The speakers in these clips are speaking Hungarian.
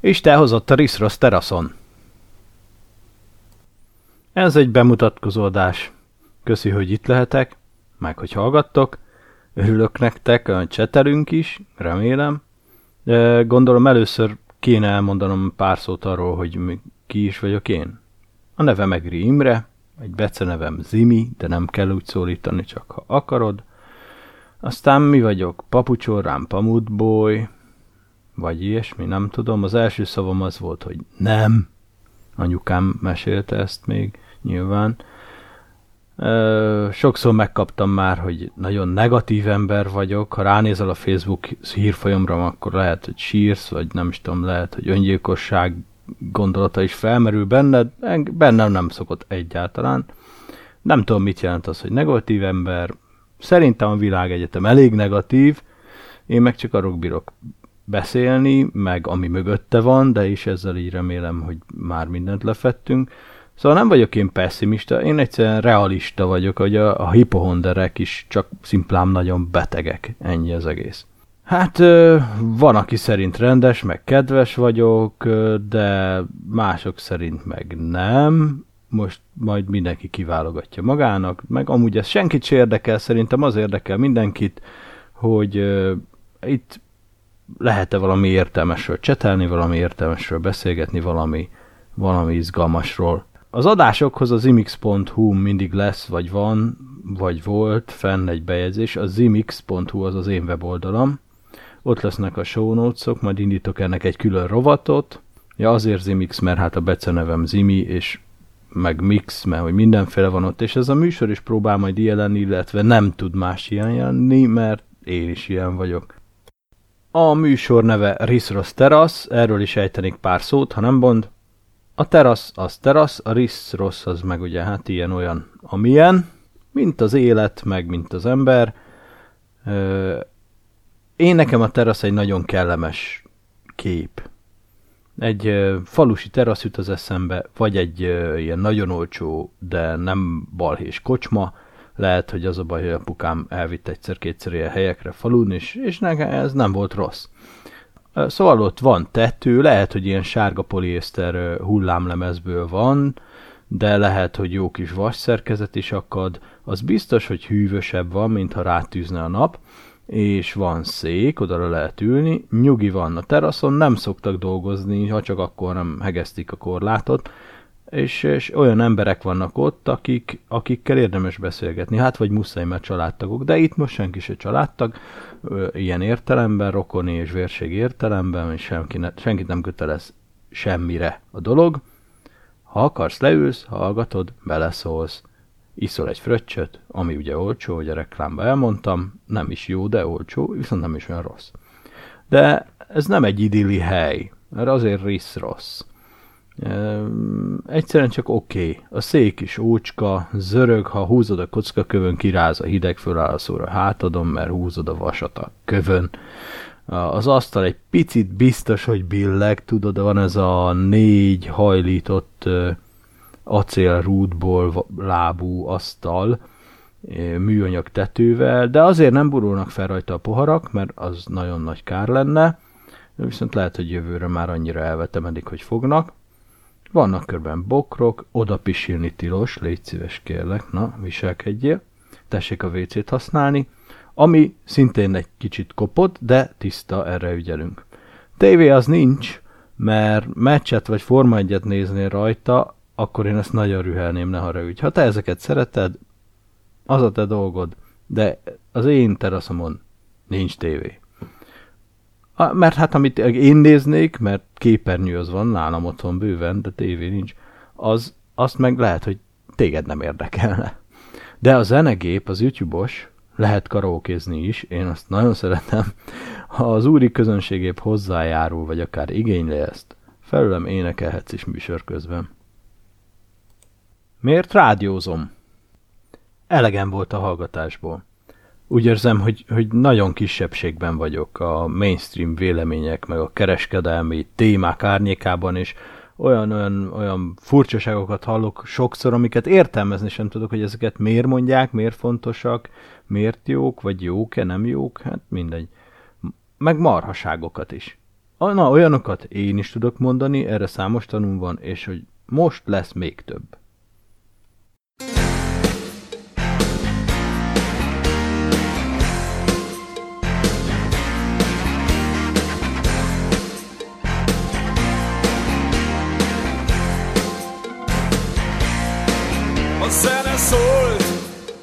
És te hozott a Riszrosz teraszon. Ez egy bemutatkozó adás. Köszi, hogy itt lehetek, meg hogy hallgattok. Örülök nektek, csetelünk is, remélem. Gondolom először kéne elmondanom pár szót arról, hogy ki is vagyok én. A neve Megri Imre, egy becenevem Zimi, de nem kell úgy szólítani, csak ha akarod. Aztán mi vagyok? Papucsorrám, pamutboy, vagy ilyesmi, nem tudom. Az első szavam az volt, hogy nem. Anyukám mesélte ezt még, nyilván. Sokszor megkaptam már, hogy nagyon negatív ember vagyok. Ha ránézel a Facebook hírfolyamra, akkor lehet, hogy sírsz, vagy nem is tudom, lehet, hogy öngyilkosság gondolata is felmerül benned. Bennem nem szokott egyáltalán. Nem tudom, mit jelent az, hogy negatív ember. Szerintem a világegyetem elég negatív, én meg csak arról bírok beszélni, meg ami mögötte van, de is ezzel így remélem, hogy már mindent lefettünk. Szóval nem vagyok én pessimista, én egyszerűen realista vagyok, hogy a, a hipohonderek is csak szimplán nagyon betegek. Ennyi az egész. Hát van, aki szerint rendes, meg kedves vagyok, de mások szerint meg nem. Most majd mindenki kiválogatja magának, meg amúgy ez senkit se érdekel, szerintem az érdekel mindenkit, hogy itt lehet-e valami értelmesről csetelni, valami értelmesről beszélgetni, valami, valami izgalmasról. Az adásokhoz az imix.hu mindig lesz, vagy van, vagy volt fenn egy bejegyzés. A zimix.hu az az én weboldalam. Ott lesznek a show notes-ok, majd indítok ennek egy külön rovatot. Ja, azért Zimix, mert hát a becenevem Zimi, és meg Mix, mert hogy mindenféle van ott, és ez a műsor is próbál majd ilyen lenni, illetve nem tud más ilyen lenni, mert én is ilyen vagyok. A műsor neve Risros Terasz, erről is ejtenék pár szót, ha nem bond. A terasz az terasz, a Risros az meg ugye hát ilyen olyan amilyen, mint az élet, meg mint az ember. Én nekem a terasz egy nagyon kellemes kép. Egy falusi terasz jut az eszembe, vagy egy ilyen nagyon olcsó, de nem balhés kocsma, lehet, hogy az a baj, hogy apukám elvitt egyszer-kétszer ilyen helyekre falun, és, és nekem ez nem volt rossz. Szóval ott van tető, lehet, hogy ilyen sárga poliészter hullámlemezből van, de lehet, hogy jó kis vasszerkezet is akad. Az biztos, hogy hűvösebb van, mint ha rátűzne a nap, és van szék, oda lehet ülni, nyugi van a teraszon, nem szoktak dolgozni, ha csak akkor nem hegesztik a korlátot, és, és olyan emberek vannak ott, akik, akikkel érdemes beszélgetni. Hát vagy muszáj, mert családtagok, de itt most senki se családtag, ilyen értelemben, rokoni és vérség értelemben, és senki ne, senkit nem kötelez semmire a dolog. Ha akarsz, leülsz, hallgatod, beleszólsz, iszol egy fröccsöt, ami ugye olcsó, hogy a reklámban elmondtam, nem is jó, de olcsó, viszont nem is olyan rossz. De ez nem egy idilli hely, mert azért risz rossz. Egyszerűen csak oké. Okay. A szék is ócska, zörög, ha húzod a kockakövön, kiráz a hideg föláll a szóra hátadon, mert húzod a vasat a kövön. Az asztal egy picit biztos, hogy billeg, tudod, van ez a négy hajlított acélrúdból lábú asztal, műanyag tetővel, de azért nem burulnak fel rajta a poharak, mert az nagyon nagy kár lenne, viszont lehet, hogy jövőre már annyira elvetemedik, hogy fognak. Vannak körben bokrok, oda pisilni tilos, légy szíves kérlek, na, viselkedjél, tessék a WC-t használni, ami szintén egy kicsit kopott, de tiszta, erre ügyelünk. TV az nincs, mert meccset vagy Forma 1 néznél rajta, akkor én ezt nagyon rühelném, ne haragudj. Ha te ezeket szereted, az a te dolgod, de az én teraszomon nincs tévé. Mert hát amit én néznék, mert képernyő az van nálam otthon bőven, de tévé nincs, az, azt meg lehet, hogy téged nem érdekelne. De a zenegép, az YouTube-os, lehet karaokézni is, én azt nagyon szeretem. Ha az úri közönségép hozzájárul, vagy akár igényli ezt, felülem énekelhetsz is műsor közben. Miért rádiózom? Elegem volt a hallgatásból úgy érzem, hogy, hogy nagyon kisebbségben vagyok a mainstream vélemények, meg a kereskedelmi témák árnyékában, és olyan, olyan, olyan furcsaságokat hallok sokszor, amiket értelmezni sem tudok, hogy ezeket miért mondják, miért fontosak, miért jók, vagy jók-e, nem jók, hát mindegy. Meg marhaságokat is. Na, olyanokat én is tudok mondani, erre számos tanul van, és hogy most lesz még több. Zene szólt,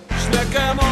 s nekem azt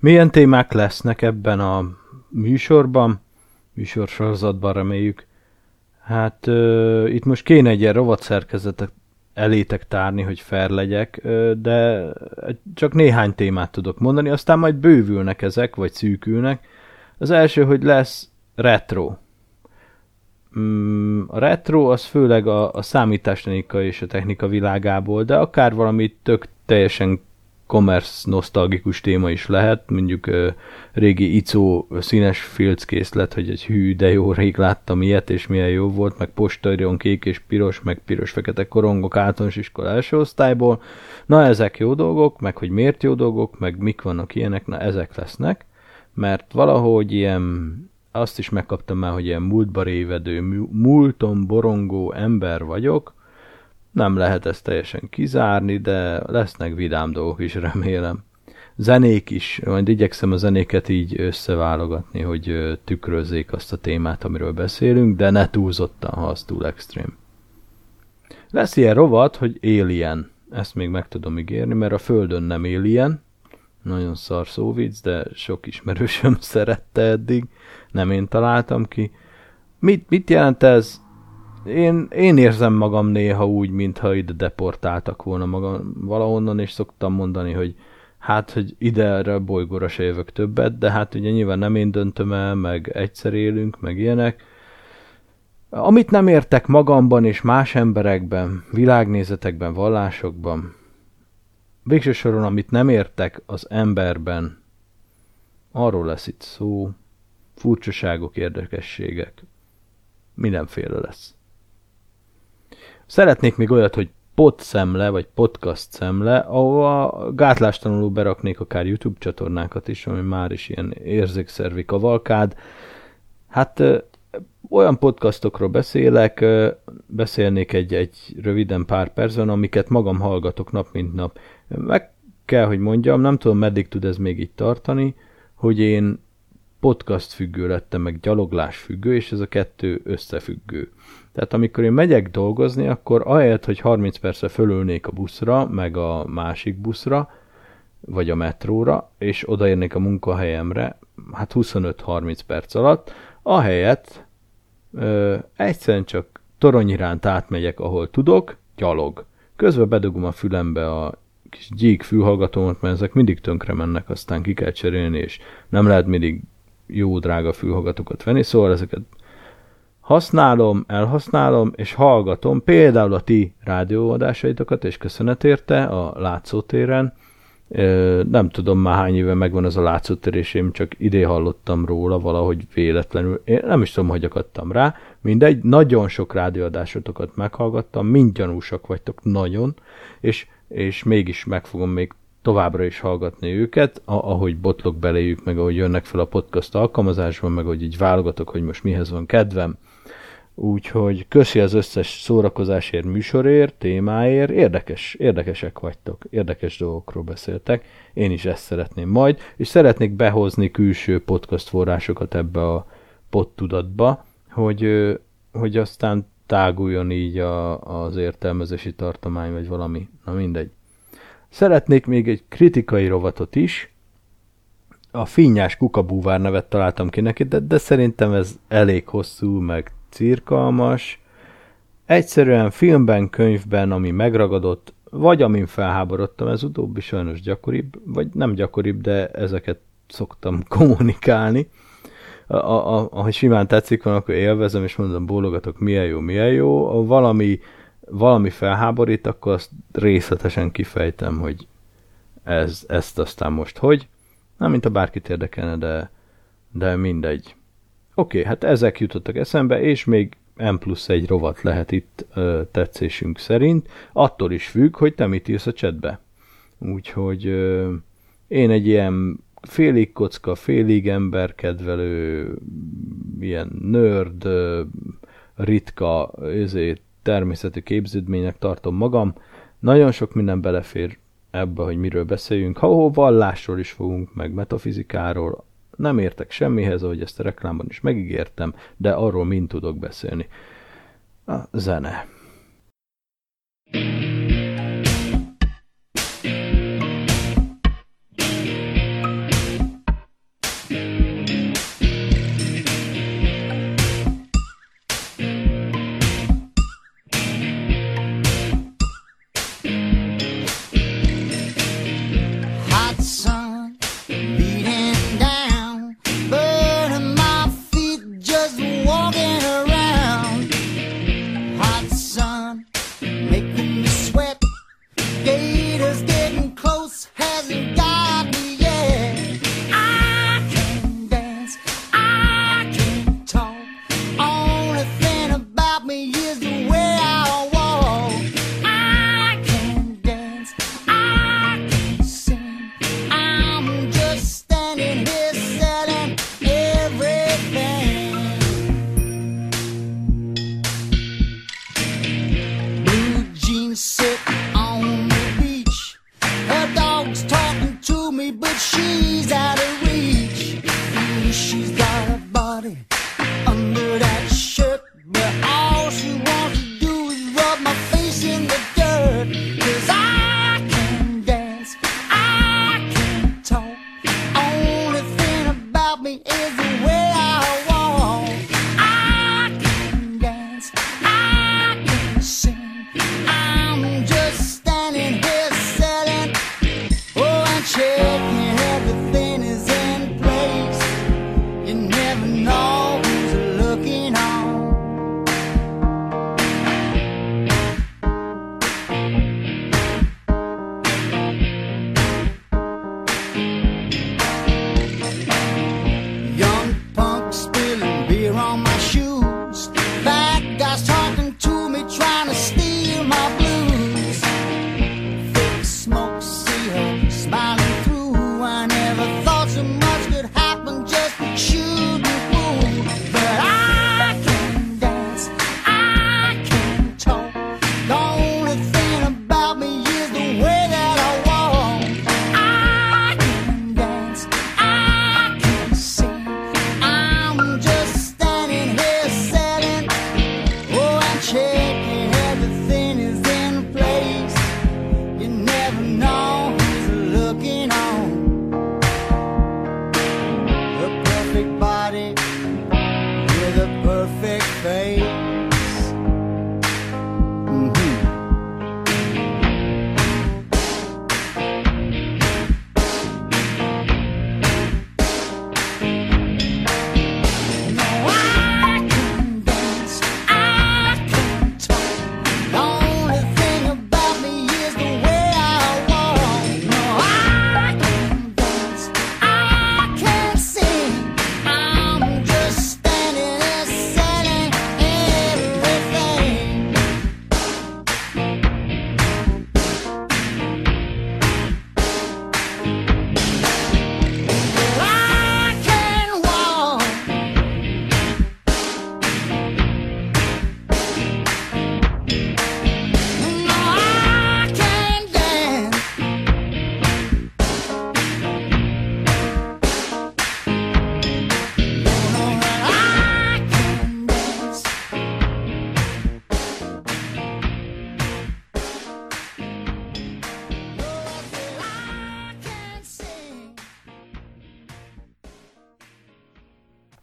Milyen témák lesznek ebben a műsorban, műsorsorozatban reméljük. Hát uh, itt most kéne egy ilyen rovatszerkezetet elétek tárni, hogy fair legyek, uh, de csak néhány témát tudok mondani, aztán majd bővülnek ezek, vagy szűkülnek. Az első, hogy lesz retro. Mm, a retro az főleg a, a számítástechnika és a technika világából, de akár valami tök teljesen commerce nosztalgikus téma is lehet, mondjuk régi ICO színes filckészlet, hogy egy hű, de jó, rég láttam ilyet, és milyen jó volt, meg postarion kék és piros, meg piros-fekete korongok általános iskola első osztályból. Na, ezek jó dolgok, meg hogy miért jó dolgok, meg mik vannak ilyenek, na ezek lesznek, mert valahogy ilyen azt is megkaptam már, hogy ilyen múltba révedő, múlton borongó ember vagyok, nem lehet ezt teljesen kizárni, de lesznek vidám dolgok is, remélem. Zenék is, majd igyekszem a zenéket így összeválogatni, hogy tükrözzék azt a témát, amiről beszélünk, de ne túlzottan, ha az túl extrém. Lesz ilyen rovat, hogy Alien. Ezt még meg tudom ígérni, mert a Földön nem Alien. Nagyon szar szóvic, de sok ismerősöm szerette eddig. Nem én találtam ki. Mit, mit jelent ez? Én, én érzem magam néha úgy, mintha ide deportáltak volna magam valahonnan, és szoktam mondani, hogy hát, hogy ide erre a bolygóra se jövök többet, de hát ugye nyilván nem én döntöm el, meg egyszer élünk, meg ilyenek. Amit nem értek magamban és más emberekben, világnézetekben, vallásokban, végső soron, amit nem értek az emberben, arról lesz itt szó, furcsaságok, érdekességek, mindenféle lesz. Szeretnék még olyat, hogy pot szemle, vagy podcast szemle, ahova gátlástalanul beraknék akár YouTube csatornákat is, ami már is ilyen érzékszervi kavalkád. Hát olyan podcastokról beszélek, beszélnék egy, egy röviden pár percben, amiket magam hallgatok nap mint nap. Meg kell, hogy mondjam, nem tudom, meddig tud ez még így tartani, hogy én podcast függő lettem, meg gyaloglás függő, és ez a kettő összefüggő. Tehát amikor én megyek dolgozni, akkor ahelyett, hogy 30 percre fölülnék a buszra, meg a másik buszra, vagy a metróra, és odaérnék a munkahelyemre, hát 25-30 perc alatt, ahelyett ö, egyszerűen csak toronyiránt átmegyek, ahol tudok, gyalog. Közben bedugom a fülembe a kis gyík fülhallgatómat, mert ezek mindig tönkre mennek, aztán ki kell cserélni, és nem lehet mindig jó drága fülhallgatókat venni, szóval ezeket használom, elhasználom, és hallgatom például a ti rádióadásaitokat, és köszönet érte a látszótéren. Nem tudom már hány éve megvan az a látszótér, és én csak idé hallottam róla valahogy véletlenül. Én nem is tudom, hogy akadtam rá. Mindegy, nagyon sok rádióadásotokat meghallgattam, mind gyanúsak vagytok, nagyon, és, és mégis meg fogom még továbbra is hallgatni őket, ahogy botlok beléjük, meg ahogy jönnek fel a podcast alkalmazásban, meg hogy így válogatok, hogy most mihez van kedvem. Úgyhogy köszi az összes szórakozásért, műsorért, témáért, érdekes, érdekesek vagytok, érdekes dolgokról beszéltek, én is ezt szeretném majd, és szeretnék behozni külső podcast forrásokat ebbe a podtudatba, hogy, hogy aztán táguljon így a, az értelmezési tartomány, vagy valami, na mindegy. Szeretnék még egy kritikai rovatot is, a finnyás kukabúvár nevet találtam ki neki, de, de szerintem ez elég hosszú, meg cirkalmas. Egyszerűen filmben, könyvben, ami megragadott, vagy amin felháborodtam, ez utóbbi sajnos gyakoribb, vagy nem gyakoribb, de ezeket szoktam kommunikálni. A, a, ahogy simán tetszik van, akkor élvezem, és mondom, bólogatok, milyen jó, milyen jó. Ha valami, valami felháborít, akkor azt részletesen kifejtem, hogy ez, ezt aztán most hogy. Nem, mint a bárkit érdekelne, de, de mindegy. Oké, okay, hát ezek jutottak eszembe, és még M plusz egy rovat lehet itt ö, tetszésünk szerint. Attól is függ, hogy te mit írsz a chatbe. Úgyhogy ö, én egy ilyen félig kocka, félig ember kedvelő, ilyen nerd, ö, ritka, ezért természeti képződménynek tartom magam. Nagyon sok minden belefér ebbe, hogy miről beszéljünk. Ha vallásról is fogunk, meg metafizikáról, nem értek semmihez, ahogy ezt a reklámban is megígértem, de arról mind tudok beszélni. A zene.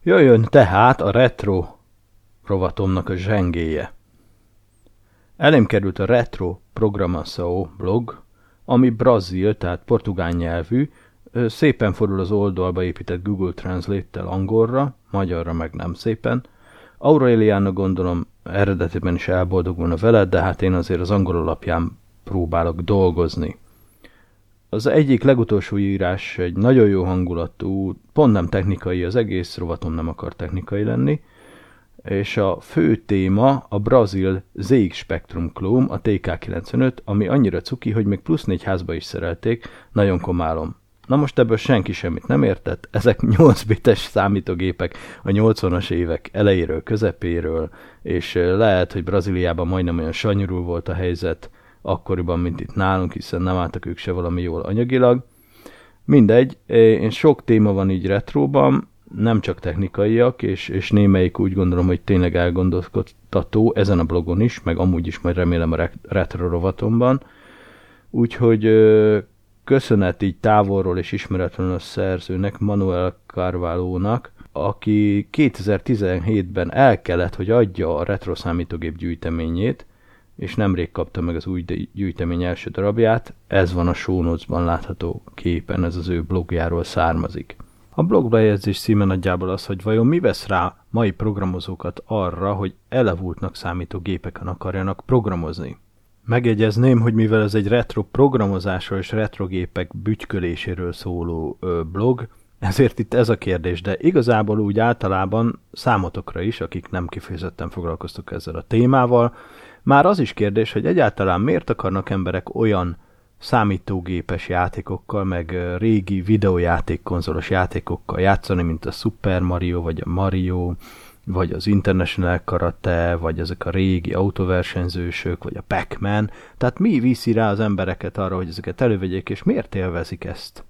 Jöjjön tehát a retro rovatomnak a zsengéje. Elém került a Retro Programação blog, ami brazil, tehát portugál nyelvű, szépen fordul az oldalba épített Google Translate-tel angolra, magyarra meg nem szépen. Aureliának gondolom eredetiben is elboldogulna vele, de hát én azért az angol alapján próbálok dolgozni. Az egyik legutolsó írás egy nagyon jó hangulatú, pont nem technikai, az egész rovatom nem akar technikai lenni, és a fő téma a brazil ZX Spectrum Chrome, a TK95, ami annyira cuki, hogy még plusz négy házba is szerelték, nagyon komálom. Na most ebből senki semmit nem értett, ezek 8 bites számítógépek a 80-as évek elejéről, közepéről, és lehet, hogy Brazíliában majdnem olyan sanyarú volt a helyzet akkoriban, mint itt nálunk, hiszen nem álltak ők se valami jól anyagilag. Mindegy, én sok téma van így retróban, nem csak technikaiak, és, és némelyik úgy gondolom, hogy tényleg elgondolkodtató ezen a blogon is, meg amúgy is majd remélem a retro rovatomban. Úgyhogy köszönet így távolról és ismeretlenül a szerzőnek, Manuel Carvalho-nak, aki 2017-ben el kellett, hogy adja a retro számítógép gyűjteményét, és nemrég kapta meg az új gyűjtemény első darabját, ez van a show látható képen, ez az ő blogjáról származik. A blogbejegyzés címe nagyjából az, hogy vajon mi vesz rá mai programozókat arra, hogy elavultnak számító gépeken akarjanak programozni. Megjegyezném, hogy mivel ez egy retro programozásról és retrogépek bütyköléséről szóló ö, blog, ezért itt ez a kérdés, de igazából úgy általában számotokra is, akik nem kifejezetten foglalkoztok ezzel a témával, már az is kérdés, hogy egyáltalán miért akarnak emberek olyan számítógépes játékokkal, meg régi videójáték konzolos játékokkal játszani, mint a Super Mario, vagy a Mario, vagy az International Karate, vagy ezek a régi autóversenyzősök, vagy a Pac-Man. Tehát mi viszi rá az embereket arra, hogy ezeket elővegyék, és miért élvezik ezt?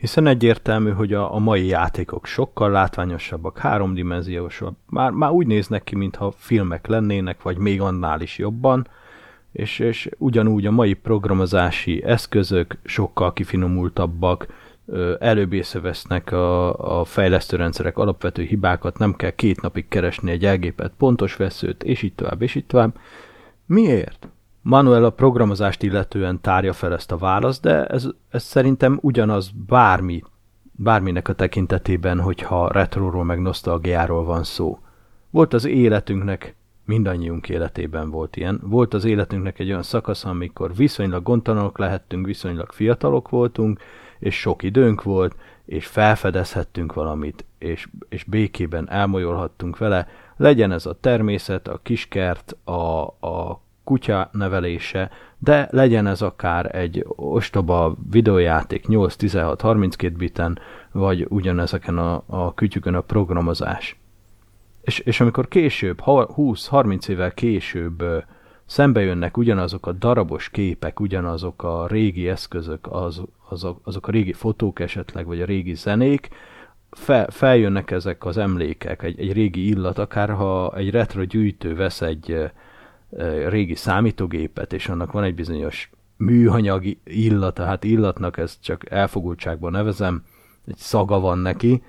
Hiszen egyértelmű, hogy a, a mai játékok sokkal látványosabbak, háromdimenziósabb, már, már úgy néznek ki, mintha filmek lennének, vagy még annál is jobban, és, és ugyanúgy a mai programozási eszközök sokkal kifinomultabbak, előbb észrevesznek a, a fejlesztőrendszerek alapvető hibákat, nem kell két napig keresni egy elgépet, pontos veszőt, és így tovább, és így tovább. Miért? Manuel a programozást illetően tárja fel ezt a választ, de ez, ez szerintem ugyanaz bármi, bárminek a tekintetében, hogyha retroról meg nosztalgiáról van szó. Volt az életünknek mindannyiunk életében volt ilyen. Volt az életünknek egy olyan szakasz, amikor viszonylag gondtalanok lehettünk, viszonylag fiatalok voltunk, és sok időnk volt, és felfedezhettünk valamit, és, és békében elmolyolhattunk vele, legyen ez a természet, a kiskert, a, a kutya nevelése, de legyen ez akár egy ostoba videójáték 8-16-32 biten, vagy ugyanezeken a, a kütyükön a programozás. És, és amikor később, 20-30 évvel később szembe jönnek ugyanazok a darabos képek, ugyanazok a régi eszközök, az, azok, azok a régi fotók esetleg, vagy a régi zenék, fel, feljönnek ezek az emlékek, egy, egy régi illat, akár ha egy retro gyűjtő vesz egy régi számítógépet, és annak van egy bizonyos műanyag illata, hát illatnak ezt csak elfogultságban nevezem, egy szaga van neki,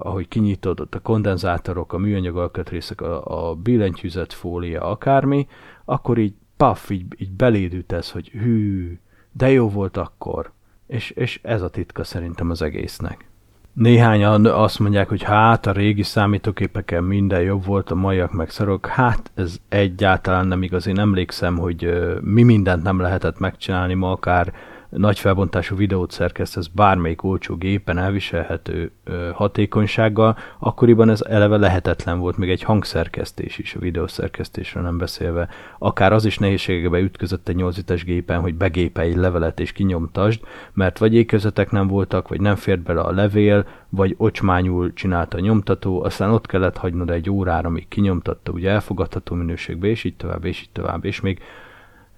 ahogy kinyitódott a kondenzátorok, a műanyag alkatrészek, a, a billentyűzet fólia, akármi, akkor így paf, így, így beléd üt ez, hogy hű, de jó volt akkor. És, és ez a titka szerintem az egésznek. Néhányan azt mondják, hogy hát a régi számítógépeken minden jobb volt, a maiak meg szarok. Hát ez egyáltalán nem igaz. Én emlékszem, hogy mi mindent nem lehetett megcsinálni ma, akár nagy felbontású videót szerkesztesz bármelyik olcsó gépen elviselhető ö, hatékonysággal, akkoriban ez eleve lehetetlen volt, még egy hangszerkesztés is, a videószerkesztésről nem beszélve. Akár az is nehézségekbe ütközött egy 8 gépen, hogy begépelj egy levelet és kinyomtasd, mert vagy ékezetek nem voltak, vagy nem fért bele a levél, vagy ocsmányul csinálta a nyomtató, aztán ott kellett hagynod egy órára, amíg kinyomtatta, ugye elfogadható minőségbe, és így tovább, és így tovább, és még,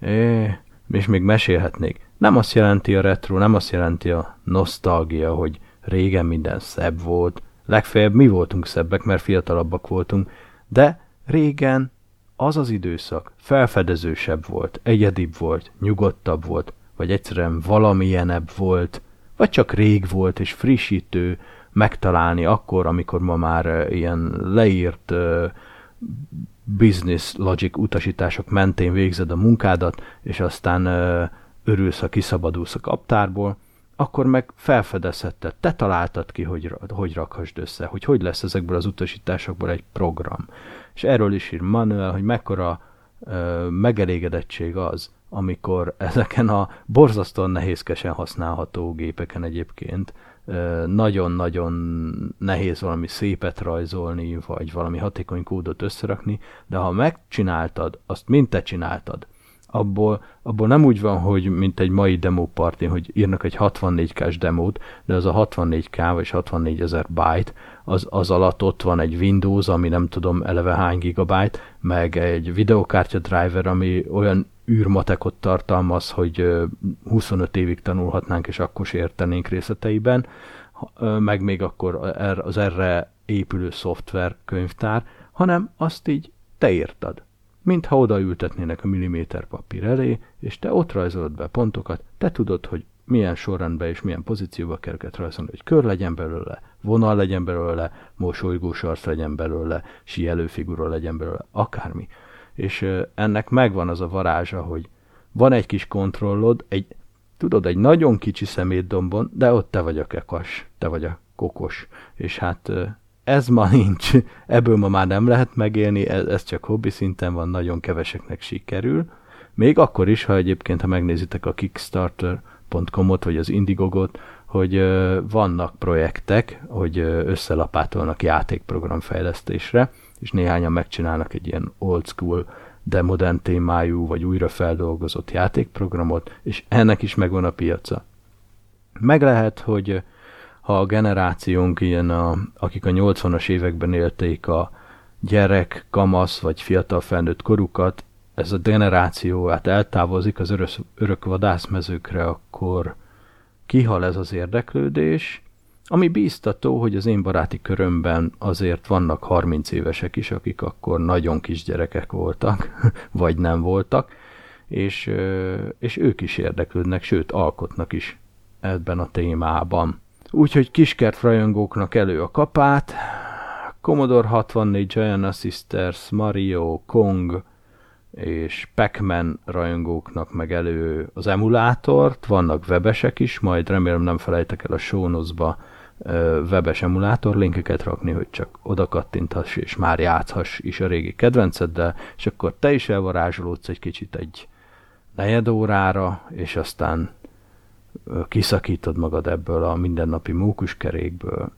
é, és még mesélhetnék. Nem azt jelenti a retro, nem azt jelenti a nosztalgia, hogy régen minden szebb volt, legfeljebb mi voltunk szebbek, mert fiatalabbak voltunk, de régen az az időszak felfedezősebb volt, egyedibb volt, nyugodtabb volt, vagy egyszerűen valamilyenebb volt, vagy csak rég volt és frissítő, megtalálni akkor, amikor ma már ilyen leírt business logic utasítások mentén végzed a munkádat, és aztán örülsz, ha kiszabadulsz a kaptárból, akkor meg felfedezhetted, te találtad ki, hogy, hogy rakhasd össze, hogy hogy lesz ezekből az utasításokból egy program. És erről is ír Manuel, hogy mekkora ö, megelégedettség az, amikor ezeken a borzasztóan nehézkesen használható gépeken egyébként nagyon-nagyon nehéz valami szépet rajzolni, vagy valami hatékony kódot összerakni, de ha megcsináltad, azt mind te csináltad, abból, abból nem úgy van, hogy mint egy mai demo party, hogy írnak egy 64K-s demót, de az a 64K vagy 64 ezer byte, az, az alatt ott van egy Windows, ami nem tudom eleve hány gigabyte, meg egy videokártya driver, ami olyan űrmatekot tartalmaz, hogy 25 évig tanulhatnánk, és akkor is értenénk részleteiben, meg még akkor az erre épülő szoftver könyvtár, hanem azt így te írtad mintha odaültetnének a milliméter papír elé, és te ott rajzolod be pontokat, te tudod, hogy milyen sorrendben és milyen pozícióba kell őket rajzolni, hogy kör legyen belőle, vonal legyen belőle, mosolygós arc legyen belőle, síelőfigura legyen belőle, akármi. És ennek megvan az a varázsa, hogy van egy kis kontrollod, egy, tudod, egy nagyon kicsi szemétdombon, de ott te vagy a kekas, te vagy a kokos, és hát ez ma nincs, ebből ma már nem lehet megélni, ez, ez csak hobbi szinten van, nagyon keveseknek sikerül. Még akkor is, ha egyébként, ha megnézitek a Kickstarter.com-ot, vagy az Indiegogot, hogy ö, vannak projektek, hogy ö, összelapátolnak játékprogramfejlesztésre, és néhányan megcsinálnak egy ilyen old school, de modern témájú, vagy újra feldolgozott játékprogramot, és ennek is megvan a piaca. Meg lehet, hogy a generációnk ilyen, a, akik a 80-as években élték a gyerek, kamasz vagy fiatal felnőtt korukat, ez a generáció hát eltávozik az örök, örök vadászmezőkre, akkor kihal ez az érdeklődés, ami bíztató, hogy az én baráti körömben azért vannak 30 évesek is, akik akkor nagyon kis gyerekek voltak, vagy nem voltak, és, és ők is érdeklődnek, sőt alkotnak is ebben a témában. Úgyhogy kiskert rajongóknak elő a kapát, Commodore 64, Giant Sisters, Mario, Kong és Pac-Man rajongóknak meg elő az emulátort, vannak webesek is, majd remélem nem felejtek el a show webes emulátor linkeket rakni, hogy csak oda kattinthass és már játszhass is a régi kedvenceddel, és akkor te is elvarázsolódsz egy kicsit egy negyed órára, és aztán kiszakítod magad ebből a mindennapi mókuskerékből,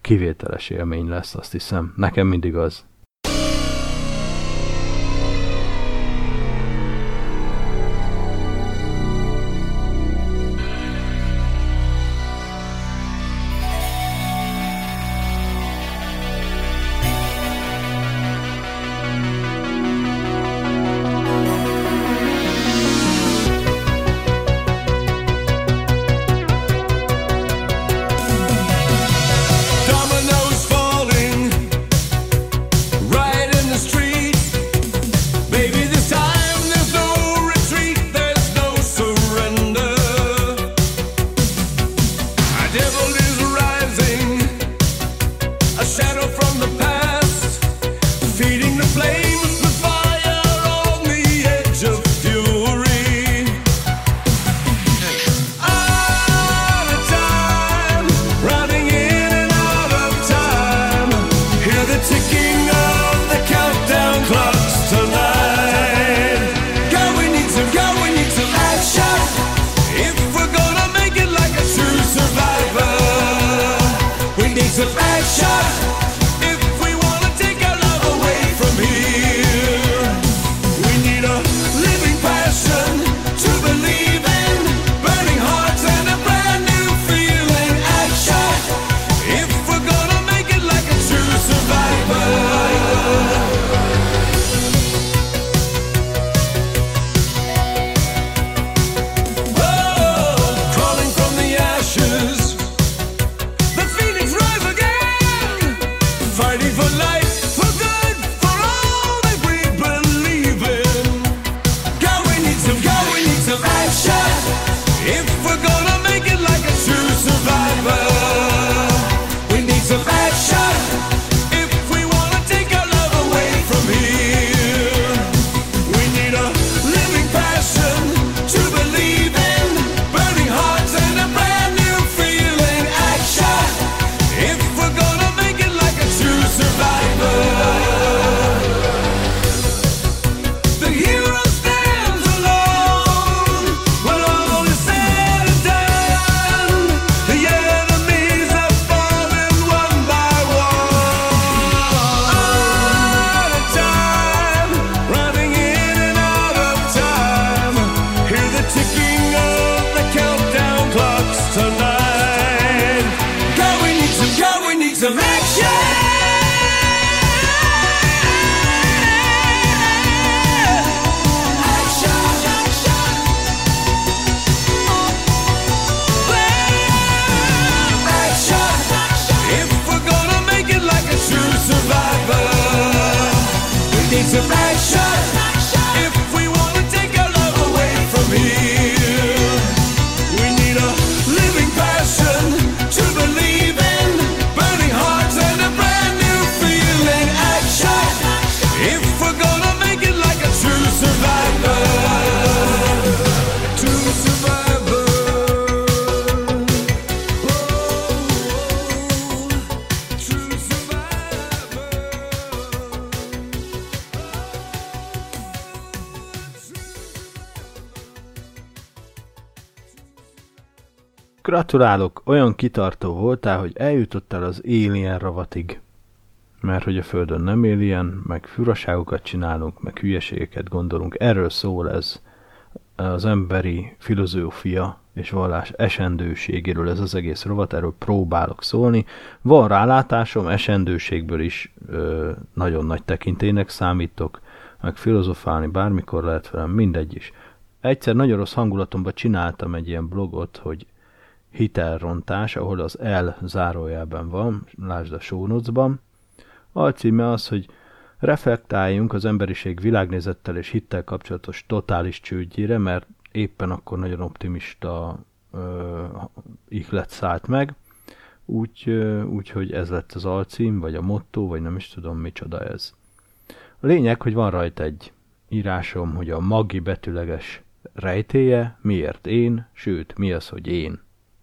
kivételes élmény lesz, azt hiszem. Nekem mindig az. Surprise! Gratulálok, olyan kitartó voltál, hogy eljutottál az Alien ravatig. Mert hogy a Földön nem Alien, meg furaságokat csinálunk, meg hülyeségeket gondolunk. Erről szól ez az emberi filozófia és vallás esendőségéről ez az egész rovat, erről próbálok szólni. Van rálátásom, esendőségből is ö, nagyon nagy tekintének számítok, meg filozofálni bármikor lehet velem, mindegy is. Egyszer nagyon rossz hangulatomban csináltam egy ilyen blogot, hogy hitelrontás, ahol az L zárójelben van, lásd a show notes-ban. Alcíme az, hogy reflektáljunk az emberiség világnézettel és hittel kapcsolatos totális csődjére, mert éppen akkor nagyon optimista ö, ihlet szállt meg, úgy, úgy, hogy ez lett az alcím, vagy a motto, vagy nem is tudom micsoda ez. A lényeg, hogy van rajta egy írásom, hogy a magi betűleges rejtéje, miért én, sőt, mi az, hogy én.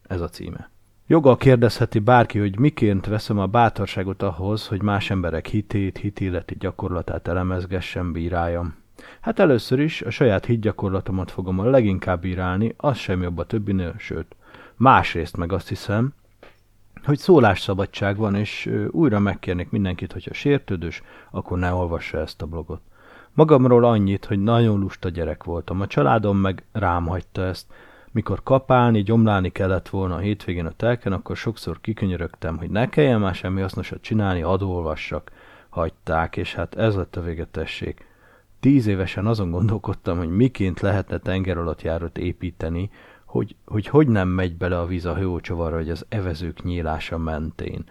Ez a címe. Joga kérdezheti bárki, hogy miként veszem a bátorságot ahhoz, hogy más emberek hitét, hitéleti gyakorlatát elemezgessem, bíráljam. Hát először is a saját hitgyakorlatomat fogom a leginkább bírálni, az sem jobb a többinél, sőt. Másrészt meg azt hiszem, hogy szólásszabadság van, és újra megkérnék mindenkit, hogyha sértődős, akkor ne olvassa ezt a blogot. Magamról annyit, hogy nagyon lusta gyerek voltam, a családom meg rám hagyta ezt. Mikor kapálni, gyomlálni kellett volna a hétvégén a telken, akkor sokszor kikönyörögtem, hogy ne kelljen már semmi hasznosat csinálni, adolvassak. Hagyták, és hát ez lett a végetesség. Tíz évesen azon gondolkodtam, hogy miként lehetne tenger alatt járót építeni, hogy, hogy hogy nem megy bele a víz a hajócsavarra, hogy az evezők nyílása mentén.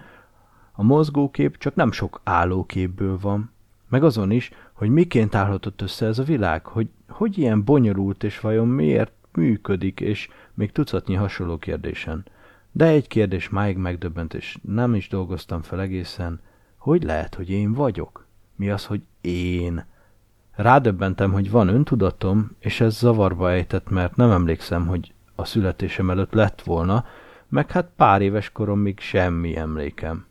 A mozgókép csak nem sok állóképből van, meg azon is, hogy miként állhatott össze ez a világ, hogy, hogy ilyen bonyolult, és vajon miért működik, és még tucatnyi hasonló kérdésen. De egy kérdés máig megdöbbent, és nem is dolgoztam fel egészen, hogy lehet, hogy én vagyok? Mi az, hogy én? Rádöbbentem, hogy van öntudatom, és ez zavarba ejtett, mert nem emlékszem, hogy a születésem előtt lett volna, meg hát pár éves koromig semmi emlékem.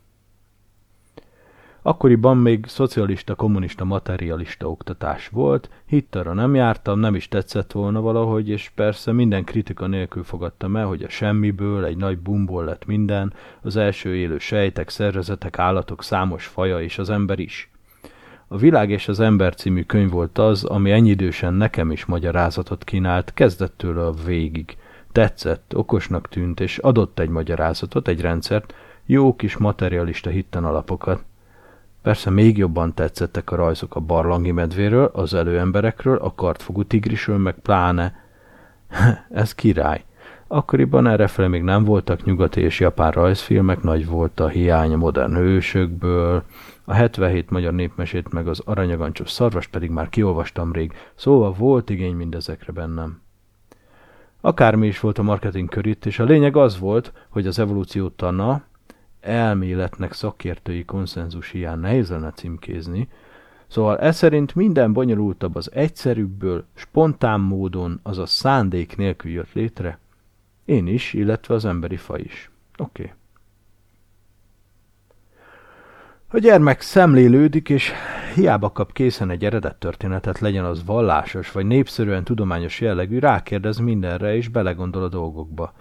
Akkoriban még szocialista, kommunista, materialista oktatás volt, hittarra nem jártam, nem is tetszett volna valahogy, és persze minden kritika nélkül fogadtam el, hogy a semmiből egy nagy bumból lett minden, az első élő sejtek, szervezetek, állatok számos faja és az ember is. A Világ és az Ember című könyv volt az, ami ennyi idősen nekem is magyarázatot kínált, kezdettől a végig. Tetszett, okosnak tűnt, és adott egy magyarázatot, egy rendszert, jó kis materialista hitten alapokat. Persze még jobban tetszettek a rajzok a barlangi medvéről, az előemberekről, a kartfogú tigrisről, meg pláne. Ez király. Akkoriban errefele még nem voltak nyugati és japán rajzfilmek, nagy volt a hiány a modern hősökből, a 77 magyar népmesét meg az aranyagancsos szarvas pedig már kiolvastam rég, szóval volt igény mindezekre bennem. Akármi is volt a marketing körít, és a lényeg az volt, hogy az evolúció tana, elméletnek szakértői konszenzus hiány nehéz lenne címkézni, szóval ez szerint minden bonyolultabb az egyszerűbből, spontán módon, azaz szándék nélkül jött létre, én is, illetve az emberi faj is. Oké. Okay. A gyermek szemlélődik, és hiába kap készen egy eredet történetet, legyen az vallásos vagy népszerűen tudományos jellegű, rákérdez mindenre, és belegondol a dolgokba.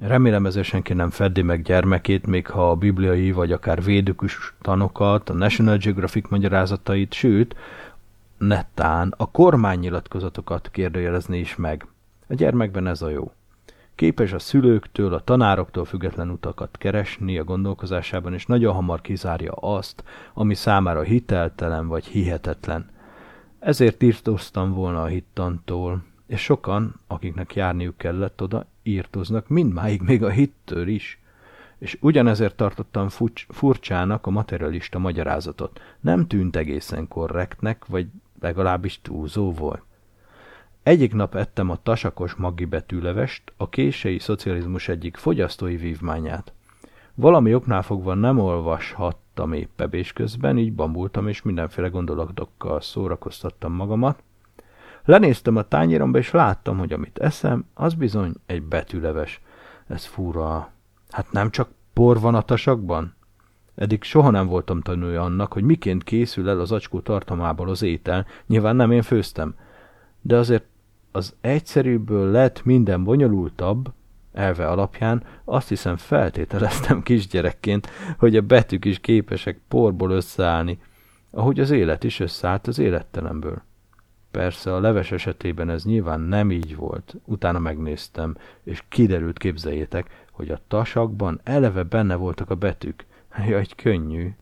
Remélem ezzel senki nem feddi meg gyermekét, még ha a bibliai vagy akár védőkus tanokat, a National Geographic magyarázatait, sőt, nettán a kormánynyilatkozatokat kérdőjelezni is meg. A gyermekben ez a jó. Képes a szülőktől, a tanároktól független utakat keresni a gondolkozásában, és nagyon hamar kizárja azt, ami számára hiteltelen vagy hihetetlen. Ezért írtóztam volna a hittantól, és sokan, akiknek járniuk kellett oda, írtoznak mindmáig még a hittől is. és ugyanezért tartottam furcsának a materialista magyarázatot. Nem tűnt egészen korrektnek, vagy legalábbis túlzó volt. Egyik nap ettem a tasakos magi betűlevest, a kései szocializmus egyik fogyasztói vívmányát. Valami oknál fogva nem olvashattam épp ebés közben, így bambultam, és mindenféle gondolatokkal szórakoztattam magamat. Lenéztem a tányéromba, és láttam, hogy amit eszem, az bizony egy betűleves. Ez fura. Hát nem csak por van a tasakban? Eddig soha nem voltam tanulja annak, hogy miként készül el az acskó tartalmából az étel, nyilván nem én főztem. De azért az egyszerűbből lett minden bonyolultabb, elve alapján azt hiszem feltételeztem kisgyerekként, hogy a betűk is képesek porból összeállni, ahogy az élet is összeállt az élettelemből. Persze a leves esetében ez nyilván nem így volt. Utána megnéztem, és kiderült, képzeljétek, hogy a tasakban eleve benne voltak a betűk. Jaj, könnyű.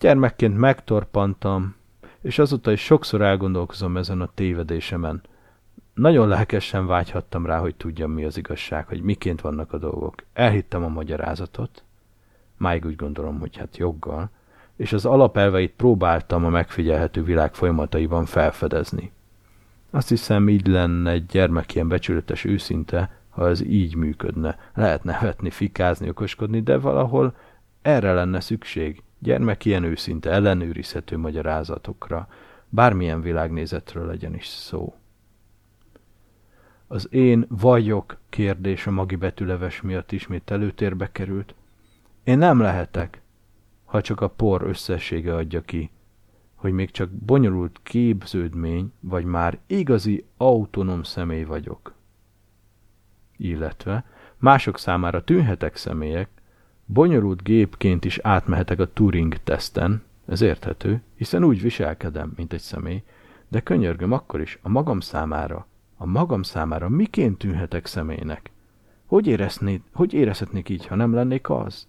Gyermekként megtorpantam, és azóta is sokszor elgondolkozom ezen a tévedésemen. Nagyon lelkesen vágyhattam rá, hogy tudjam, mi az igazság, hogy miként vannak a dolgok. Elhittem a magyarázatot, máig úgy gondolom, hogy hát joggal, és az alapelveit próbáltam a megfigyelhető világ folyamataiban felfedezni. Azt hiszem, így lenne egy gyermek ilyen becsületes őszinte, ha ez így működne. Lehet nevetni, fikázni, okoskodni, de valahol erre lenne szükség. Gyermek ilyen őszinte, ellenőrizhető magyarázatokra, bármilyen világnézetről legyen is szó. Az én vagyok kérdés a magi betűleves miatt ismét előtérbe került. Én nem lehetek, ha csak a por összessége adja ki, hogy még csak bonyolult képződmény, vagy már igazi autonóm személy vagyok. Illetve mások számára tűnhetek személyek, bonyolult gépként is átmehetek a Turing-teszten, ez érthető, hiszen úgy viselkedem, mint egy személy, de könyörgöm akkor is a magam számára, a magam számára miként tűnhetek személynek? Hogy, éreznéd, hogy érezhetnék így, ha nem lennék az?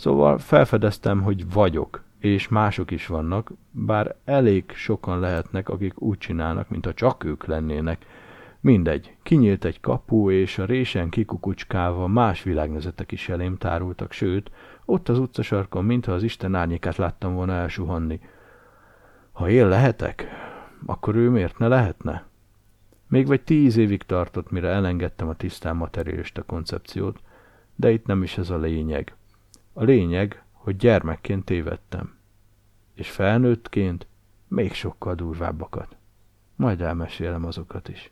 Szóval felfedeztem, hogy vagyok, és mások is vannak, bár elég sokan lehetnek, akik úgy csinálnak, mintha csak ők lennének. Mindegy, kinyílt egy kapu, és a résen kikukucskálva más világnezetek is elém tárultak, sőt, ott az utcasarkon, mintha az Isten árnyékát láttam volna elsuhanni. Ha én lehetek, akkor ő miért ne lehetne? Még vagy tíz évig tartott, mire elengedtem a tisztán materialista koncepciót, de itt nem is ez a lényeg. A lényeg, hogy gyermekként tévedtem. És felnőttként még sokkal durvábbakat. Majd elmesélem azokat is.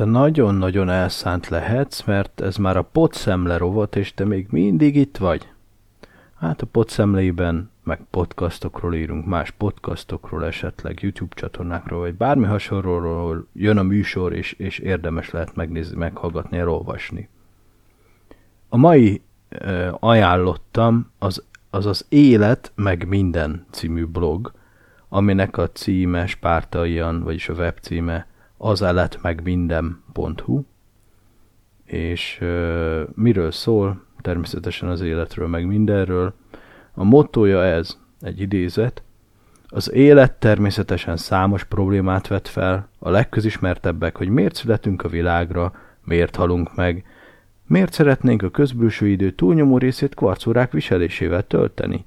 Te nagyon-nagyon elszánt lehetsz, mert ez már a potszemle rovat, és te még mindig itt vagy. Hát a potszemlében meg podcastokról írunk, más podcastokról, esetleg YouTube csatornákról, vagy bármi hasonlóról jön a műsor, és, és érdemes lehet megnézni, meghallgatni, elolvasni. A mai uh, ajánlottam az, az az Élet meg minden című blog, aminek a címe spártaian, vagyis a web címe az élet meg minden.hu, és uh, miről szól? Természetesen az életről, meg mindenről. A mottoja ez, egy idézet, az élet természetesen számos problémát vet fel, a legközismertebbek, hogy miért születünk a világra, miért halunk meg, miért szeretnénk a közbülső idő túlnyomó részét kvarcórák viselésével tölteni.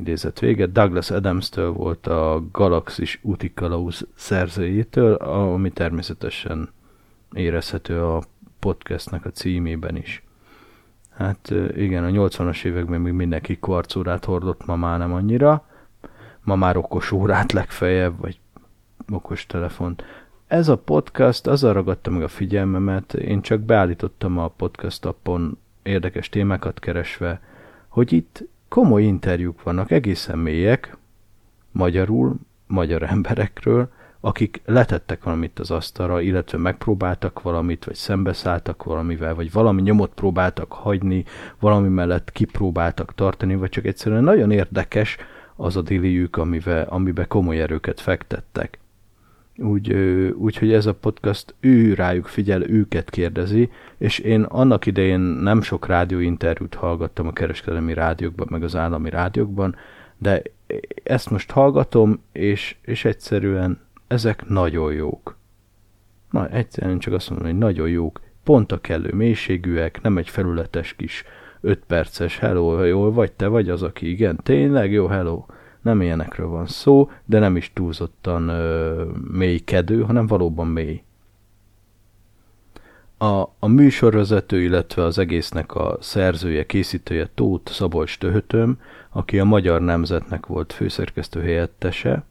Idézet vége, Douglas Adams-től volt a Galaxis úti kalauz szerzőjétől, ami természetesen érezhető a podcastnek a címében is. Hát igen, a 80-as években még mindenki kvarcórát hordott, ma már nem annyira. Ma már okos órát legfeljebb, vagy okos telefont. Ez a podcast azzal ragadta meg a figyelmemet, én csak beállítottam a podcast appon érdekes témákat keresve, hogy itt komoly interjúk vannak, egészen mélyek, magyarul, magyar emberekről, akik letettek valamit az asztalra, illetve megpróbáltak valamit, vagy szembeszálltak valamivel, vagy valami nyomot próbáltak hagyni, valami mellett kipróbáltak tartani, vagy csak egyszerűen nagyon érdekes az a diliük, amivel, amiben komoly erőket fektettek. Úgy, úgy, hogy ez a podcast ő rájuk figyel, őket kérdezi, és én annak idején nem sok rádióinterjút hallgattam a kereskedelmi rádiókban, meg az állami rádiókban, de ezt most hallgatom, és, és egyszerűen ezek nagyon jók. Na, egyszerűen csak azt mondom, hogy nagyon jók, pont a kellő mélységűek, nem egy felületes kis 5 perces hello, jól vagy, te vagy az, aki igen, tényleg jó, hello. Nem ilyenekről van szó, de nem is túlzottan ö, mélykedő, hanem valóban mély. A, a műsorvezető, illetve az egésznek a szerzője, készítője Tóth Szabolcs Töhötöm, aki a Magyar Nemzetnek volt főszerkesztő helyettese,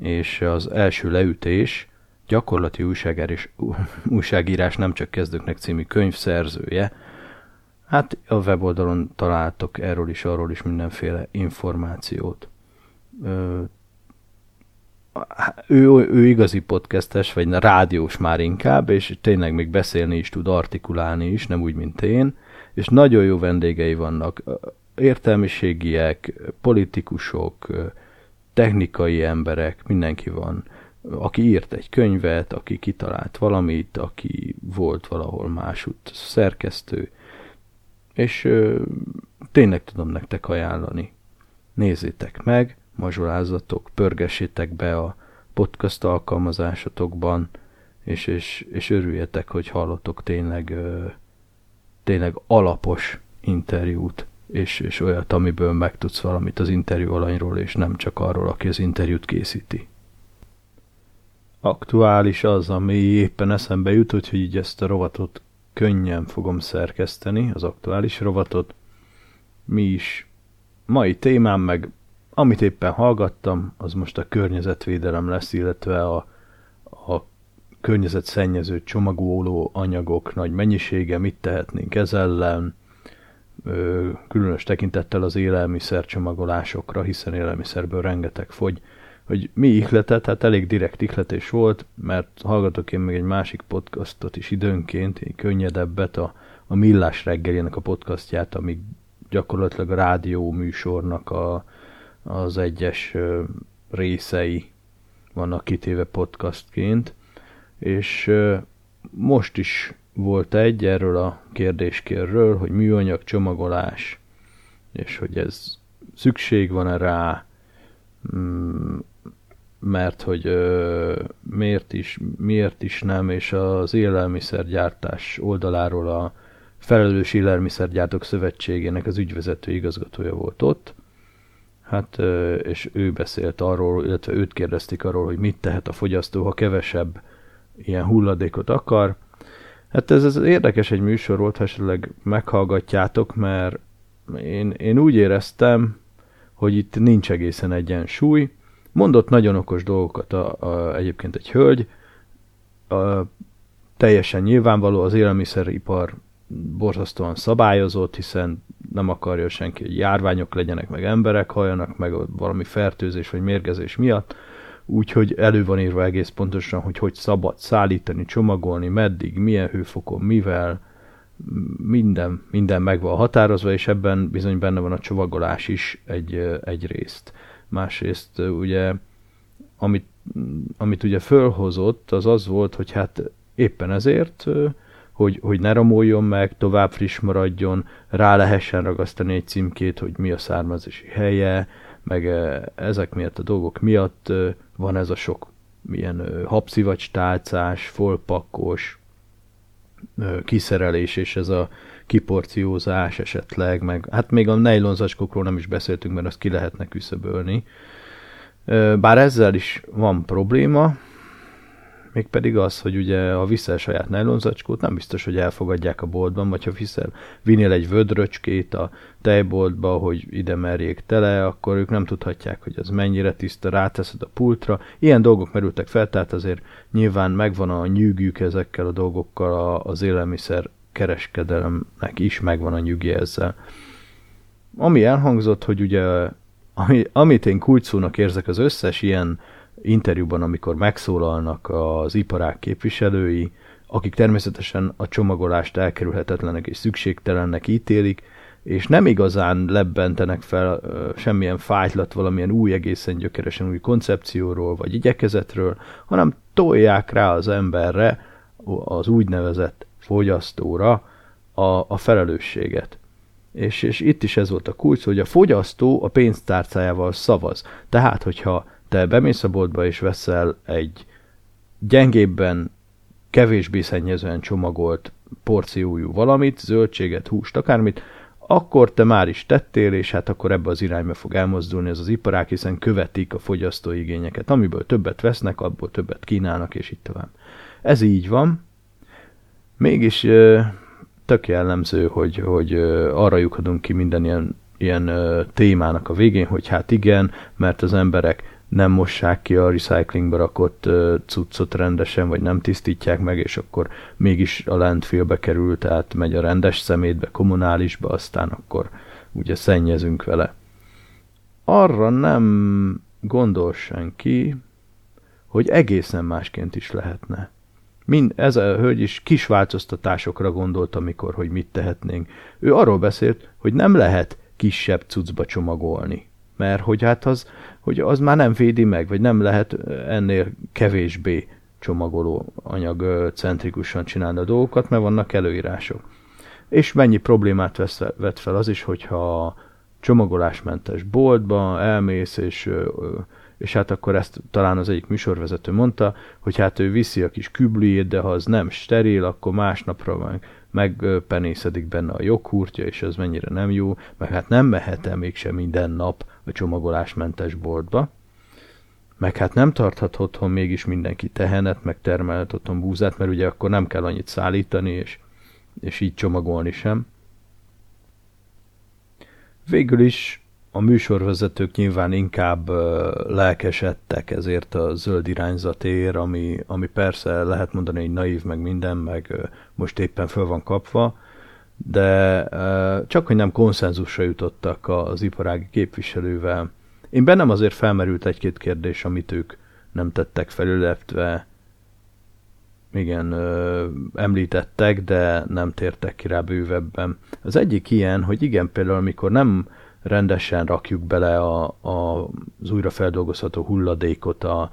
és az első leütés gyakorlati újságírás, újságírás nem csak kezdőknek című könyv szerzője. Hát a weboldalon találtok erről is, arról is mindenféle információt. Ő, ő igazi podcastes, vagy rádiós már inkább, és tényleg még beszélni is tud, artikulálni is, nem úgy, mint én, és nagyon jó vendégei vannak. Értelmiségiek, politikusok, technikai emberek, mindenki van, aki írt egy könyvet, aki kitalált valamit, aki volt valahol másút szerkesztő, és ö, tényleg tudom nektek ajánlani. Nézzétek meg, mazsolázatok, pörgessétek be a podcast alkalmazásotokban, és, és, és örüljetek, hogy hallotok tényleg, tényleg alapos interjút és, és olyat, amiből megtudsz valamit az interjú alanyról, és nem csak arról, aki az interjút készíti. Aktuális az, ami éppen eszembe jut, hogy így ezt a rovatot könnyen fogom szerkeszteni, az aktuális rovatot. Mi is mai témám meg, amit éppen hallgattam, az most a környezetvédelem lesz, illetve a, a környezetszennyező csomagoló anyagok nagy mennyisége, mit tehetnénk ez ellen, különös tekintettel az élelmiszer csomagolásokra, hiszen élelmiszerből rengeteg fogy, hogy mi ihletet, hát elég direkt ihletés volt, mert hallgatok én még egy másik podcastot is időnként, egy könnyedebbet, a, a Millás reggelének a podcastját, ami gyakorlatilag a rádió műsornak a, az egyes részei vannak kitéve podcastként, és most is volt egy erről a kérdéskérről, hogy műanyag csomagolás, és hogy ez szükség van-e rá, mm, mert hogy miért is, miért is nem, és az élelmiszergyártás oldaláról a Felelős Élelmiszergyártók Szövetségének az ügyvezető igazgatója volt ott, hát és ő beszélt arról, illetve őt kérdezték arról, hogy mit tehet a fogyasztó, ha kevesebb ilyen hulladékot akar, Hát ez, ez érdekes egy műsor volt, ha esetleg meghallgatjátok, mert én, én úgy éreztem, hogy itt nincs egészen egyensúly. Mondott nagyon okos dolgokat a, a, egyébként egy hölgy, a, teljesen nyilvánvaló, az élelmiszeripar borzasztóan szabályozott, hiszen nem akarja senki, hogy járványok legyenek, meg emberek halljanak, meg valami fertőzés vagy mérgezés miatt, úgyhogy elő van írva egész pontosan, hogy hogy szabad szállítani, csomagolni, meddig, milyen hőfokon, mivel, minden, minden meg van határozva, és ebben bizony benne van a csomagolás is egy, egy részt. Másrészt ugye, amit, amit ugye fölhozott, az az volt, hogy hát éppen ezért, hogy, hogy ne romoljon meg, tovább friss maradjon, rá lehessen ragasztani egy címkét, hogy mi a származási helye, meg ezek miatt a dolgok miatt van ez a sok milyen habszivacs tálcás, folpakkos, kiszerelés és ez a kiporciózás esetleg, meg hát még a nejlonzacskókról nem is beszéltünk, mert azt ki lehetne küszöbölni. Bár ezzel is van probléma, mégpedig az, hogy ugye ha viszel saját nejlonzacskót, nem biztos, hogy elfogadják a boltban, vagy ha viszel, vinél egy vödröcskét a tejboltba, hogy ide merjék tele, akkor ők nem tudhatják, hogy az mennyire tiszta, ráteszed a pultra. Ilyen dolgok merültek fel, tehát azért nyilván megvan a nyűgük ezekkel a dolgokkal az élelmiszer kereskedelemnek is megvan a nyűgje ezzel. Ami elhangzott, hogy ugye ami, amit én kulcsszónak érzek az összes ilyen interjúban, amikor megszólalnak az iparák képviselői, akik természetesen a csomagolást elkerülhetetlenek és szükségtelennek ítélik, és nem igazán lebbentenek fel semmilyen fájtlat valamilyen új, egészen gyökeresen új koncepcióról vagy igyekezetről, hanem tolják rá az emberre, az úgynevezett fogyasztóra a, a felelősséget. És, és itt is ez volt a kulcs, hogy a fogyasztó a pénztárcájával szavaz. Tehát, hogyha te bemész a boltba és veszel egy gyengébben, kevésbé szennyezően csomagolt porciójú valamit, zöldséget, húst, akármit, akkor te már is tettél, és hát akkor ebbe az irányba fog elmozdulni ez az iparák, hiszen követik a fogyasztói igényeket. Amiből többet vesznek, abból többet kínálnak, és itt tovább. Ez így van. Mégis tök jellemző, hogy, hogy arra lyukadunk ki minden ilyen, ilyen témának a végén, hogy hát igen, mert az emberek nem mossák ki a recyclingbe rakott cuccot rendesen, vagy nem tisztítják meg, és akkor mégis a landfillbe kerül, tehát megy a rendes szemétbe, kommunálisba, aztán akkor ugye szennyezünk vele. Arra nem gondol senki, hogy egészen másként is lehetne. Mind, ez a hölgy is kis változtatásokra gondolt, amikor, hogy mit tehetnénk. Ő arról beszélt, hogy nem lehet kisebb cuccba csomagolni mert hogy hát az, hogy az már nem védi meg, vagy nem lehet ennél kevésbé csomagoló anyag centrikusan csinálni a dolgokat, mert vannak előírások. És mennyi problémát vesz, vet fel az is, hogyha csomagolásmentes boltba elmész, és, és hát akkor ezt talán az egyik műsorvezető mondta, hogy hát ő viszi a kis kübliét, de ha az nem steril, akkor másnapra meg megpenészedik benne a joghurtja, és ez mennyire nem jó, meg hát nem mehet el mégsem minden nap a csomagolásmentes boltba, meg hát nem tarthat otthon mégis mindenki tehenet, meg termelhet otthon búzát, mert ugye akkor nem kell annyit szállítani, és, és így csomagolni sem. Végül is a műsorvezetők nyilván inkább lelkesedtek ezért a zöld irányzatért, ami, ami persze lehet mondani, hogy naív, meg minden, meg most éppen föl van kapva, de csak hogy nem konszenzusra jutottak az iparági képviselővel. Én bennem azért felmerült egy-két kérdés, amit ők nem tettek fel, illetve igen, említettek, de nem tértek ki rá bővebben. Az egyik ilyen, hogy igen, például amikor nem rendesen rakjuk bele a, a, az újrafeldolgozható hulladékot a,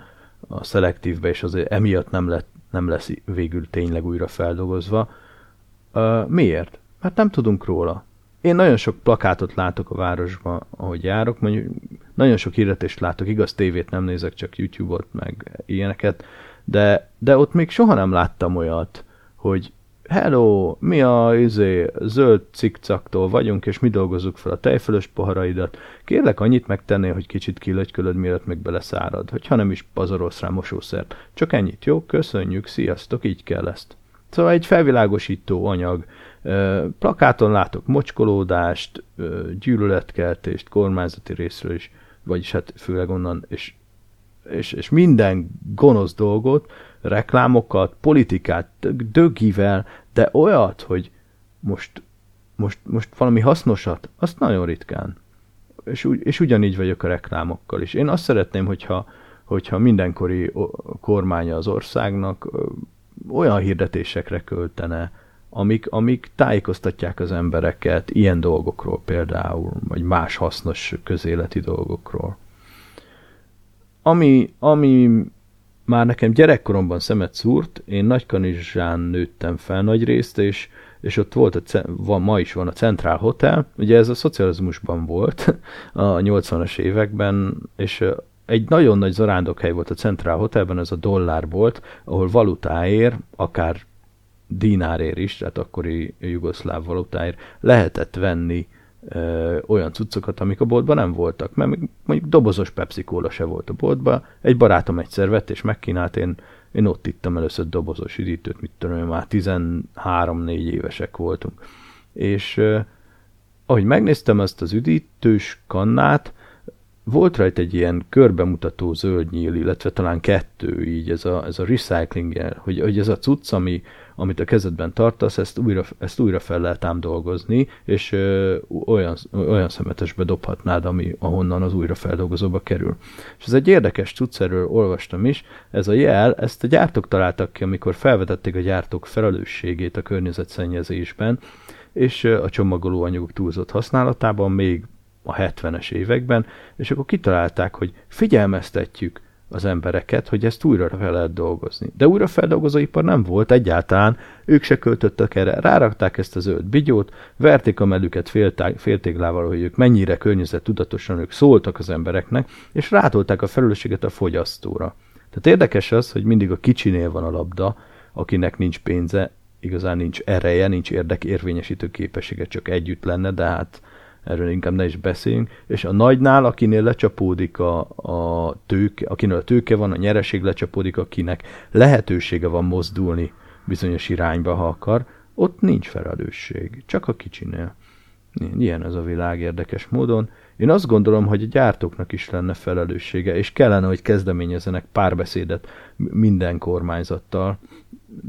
a szelektívbe, és azért emiatt nem, lett, nem lesz végül tényleg újrafeldolgozva. Uh, miért? Mert nem tudunk róla. Én nagyon sok plakátot látok a városban, ahogy járok, mondjuk nagyon sok hirdetést látok, igaz tévét nem nézek, csak YouTube-ot, meg ilyeneket, de, de ott még soha nem láttam olyat, hogy hello, mi a izé, zöld cikcaktól vagyunk, és mi dolgozzuk fel a tejfölös poharaidat. Kérlek annyit megtennél, hogy kicsit kilögykölöd, mielőtt meg beleszárad, hogyha nem is pazarolsz rá mosószert. Csak ennyit, jó? Köszönjük, sziasztok, így kell ezt. Szóval egy felvilágosító anyag. Plakáton látok mocskolódást, gyűlöletkeltést, kormányzati részről is, vagyis hát főleg onnan, és és, és minden gonosz dolgot, reklámokat, politikát, dögivel, de olyat, hogy most, most, most valami hasznosat, azt nagyon ritkán. És, úgy, és ugyanígy vagyok a reklámokkal is. Én azt szeretném, hogyha, hogyha mindenkori kormánya az országnak olyan hirdetésekre költene, amik, amik tájékoztatják az embereket ilyen dolgokról például, vagy más hasznos közéleti dolgokról. Ami, ami már nekem gyerekkoromban szemet szúrt, én Nagykanizsán nőttem fel nagy részt, és, és ott volt, a, van, ma is van a Centrál Hotel, ugye ez a szocializmusban volt a 80-as években, és egy nagyon nagy zarándokhely volt a Centrál Hotelben, ez a dollár volt, ahol valutáért, akár dinárért is, tehát akkori jugoszláv valutáért lehetett venni ö, olyan cuccokat, amik a boltban nem voltak. Mert mondjuk dobozos Pepsi Cola se volt a boltban. Egy barátom egyszer vett és megkínált, én, én ott ittam először dobozos üdítőt, mit tudom már 13-4 évesek voltunk. És ö, ahogy megnéztem ezt az üdítős kannát, volt rajta egy ilyen körbemutató zöld nyíl, illetve talán kettő így, ez a, ez a recycling hogy, hogy ez a cucc, ami, amit a kezedben tartasz, ezt újra, ezt újra fel lehet ám dolgozni, és ö, olyan, olyan szemetesbe dobhatnád, ami ahonnan az újrafeldolgozóba kerül. És ez egy érdekes cucc, erről olvastam is, ez a jel, ezt a gyártók találtak ki, amikor felvetették a gyártók felelősségét a környezetszennyezésben, és a csomagolóanyagok túlzott használatában még a 70-es években, és akkor kitalálták, hogy figyelmeztetjük az embereket, hogy ezt újra fel lehet dolgozni. De újra feldolgozóipar nem volt egyáltalán, ők se költöttek erre, rárakták ezt a zöld bigyót, verték a melüket féltéglával, hogy ők mennyire tudatosan ők szóltak az embereknek, és rátolták a felelősséget a fogyasztóra. Tehát érdekes az, hogy mindig a kicsinél van a labda, akinek nincs pénze, igazán nincs ereje, nincs érdekérvényesítő képessége, csak együtt lenne, de hát erről inkább ne is beszéljünk, és a nagynál, akinél lecsapódik a, a tőke, akinél a tőke van, a nyereség lecsapódik, akinek lehetősége van mozdulni bizonyos irányba, ha akar, ott nincs felelősség, csak a kicsinél. Ilyen ez a világ érdekes módon. Én azt gondolom, hogy a gyártóknak is lenne felelőssége, és kellene, hogy kezdeményezenek párbeszédet minden kormányzattal,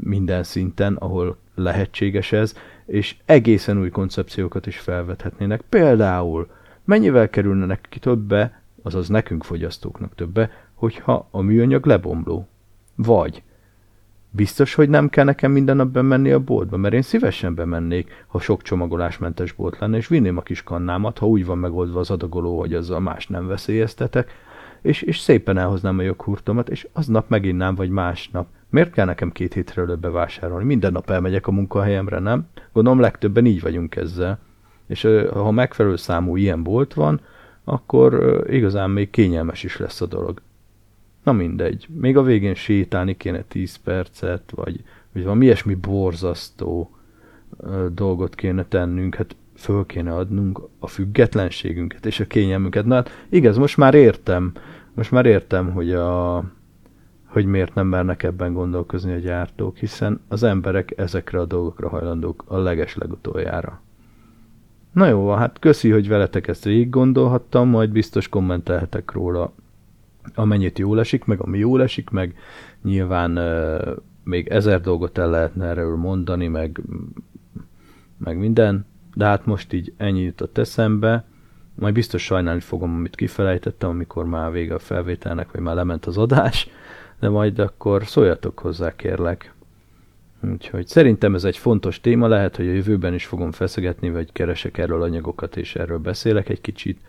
minden szinten, ahol lehetséges ez, és egészen új koncepciókat is felvethetnének. Például mennyivel kerülne neki többe, azaz nekünk fogyasztóknak többe, hogyha a műanyag lebomló. Vagy biztos, hogy nem kell nekem minden nap bemenni a boltba, mert én szívesen bemennék, ha sok csomagolásmentes bolt lenne, és vinném a kis kannámat, ha úgy van megoldva az adagoló, hogy azzal más nem veszélyeztetek, és, és szépen elhoznám a joghurtomat, és aznap meginnám, vagy másnap. Miért kell nekem két hétre előbb bevásárolni? Minden nap elmegyek a munkahelyemre, nem? Gondolom legtöbben így vagyunk ezzel. És ha megfelelő számú ilyen bolt van, akkor igazán még kényelmes is lesz a dolog. Na mindegy, még a végén sétálni kéne 10 percet, vagy, vagy valami ilyesmi borzasztó dolgot kéne tennünk, hát föl kéne adnunk a függetlenségünket és a kényelmünket. Na hát igaz, most már értem, most már értem, hogy a, hogy miért nem mernek ebben gondolkozni a gyártók, hiszen az emberek ezekre a dolgokra hajlandók a leges legutoljára. Na jó, hát köszi, hogy veletek ezt végig gondolhattam, majd biztos kommentelhetek róla, amennyit jól esik, meg ami jól esik, meg nyilván euh, még ezer dolgot el lehetne erről mondani, meg, meg minden, de hát most így ennyi jutott eszembe, majd biztos sajnálni fogom, amit kifelejtettem, amikor már vége a felvételnek, vagy már lement az adás, de majd akkor szóljatok hozzá, kérlek. Úgyhogy szerintem ez egy fontos téma, lehet, hogy a jövőben is fogom feszegetni, vagy keresek erről anyagokat, és erről beszélek egy kicsit,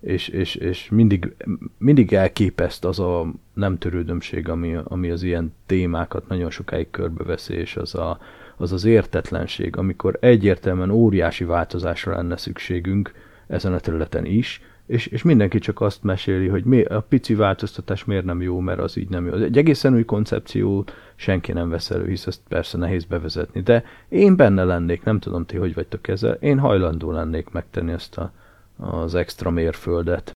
és, és, és mindig, mindig elképeszt az a nem törődömség, ami, ami az ilyen témákat nagyon sokáig körbeveszi, és az, a, az az értetlenség, amikor egyértelműen óriási változásra lenne szükségünk ezen a területen is, és, és mindenki csak azt meséli, hogy mi, a pici változtatás miért nem jó, mert az így nem jó. Egy egészen új koncepció senki nem vesz elő, hisz ezt persze nehéz bevezetni, de én benne lennék, nem tudom ti, hogy vagytok ezzel, én hajlandó lennék megtenni ezt a, az extra mérföldet.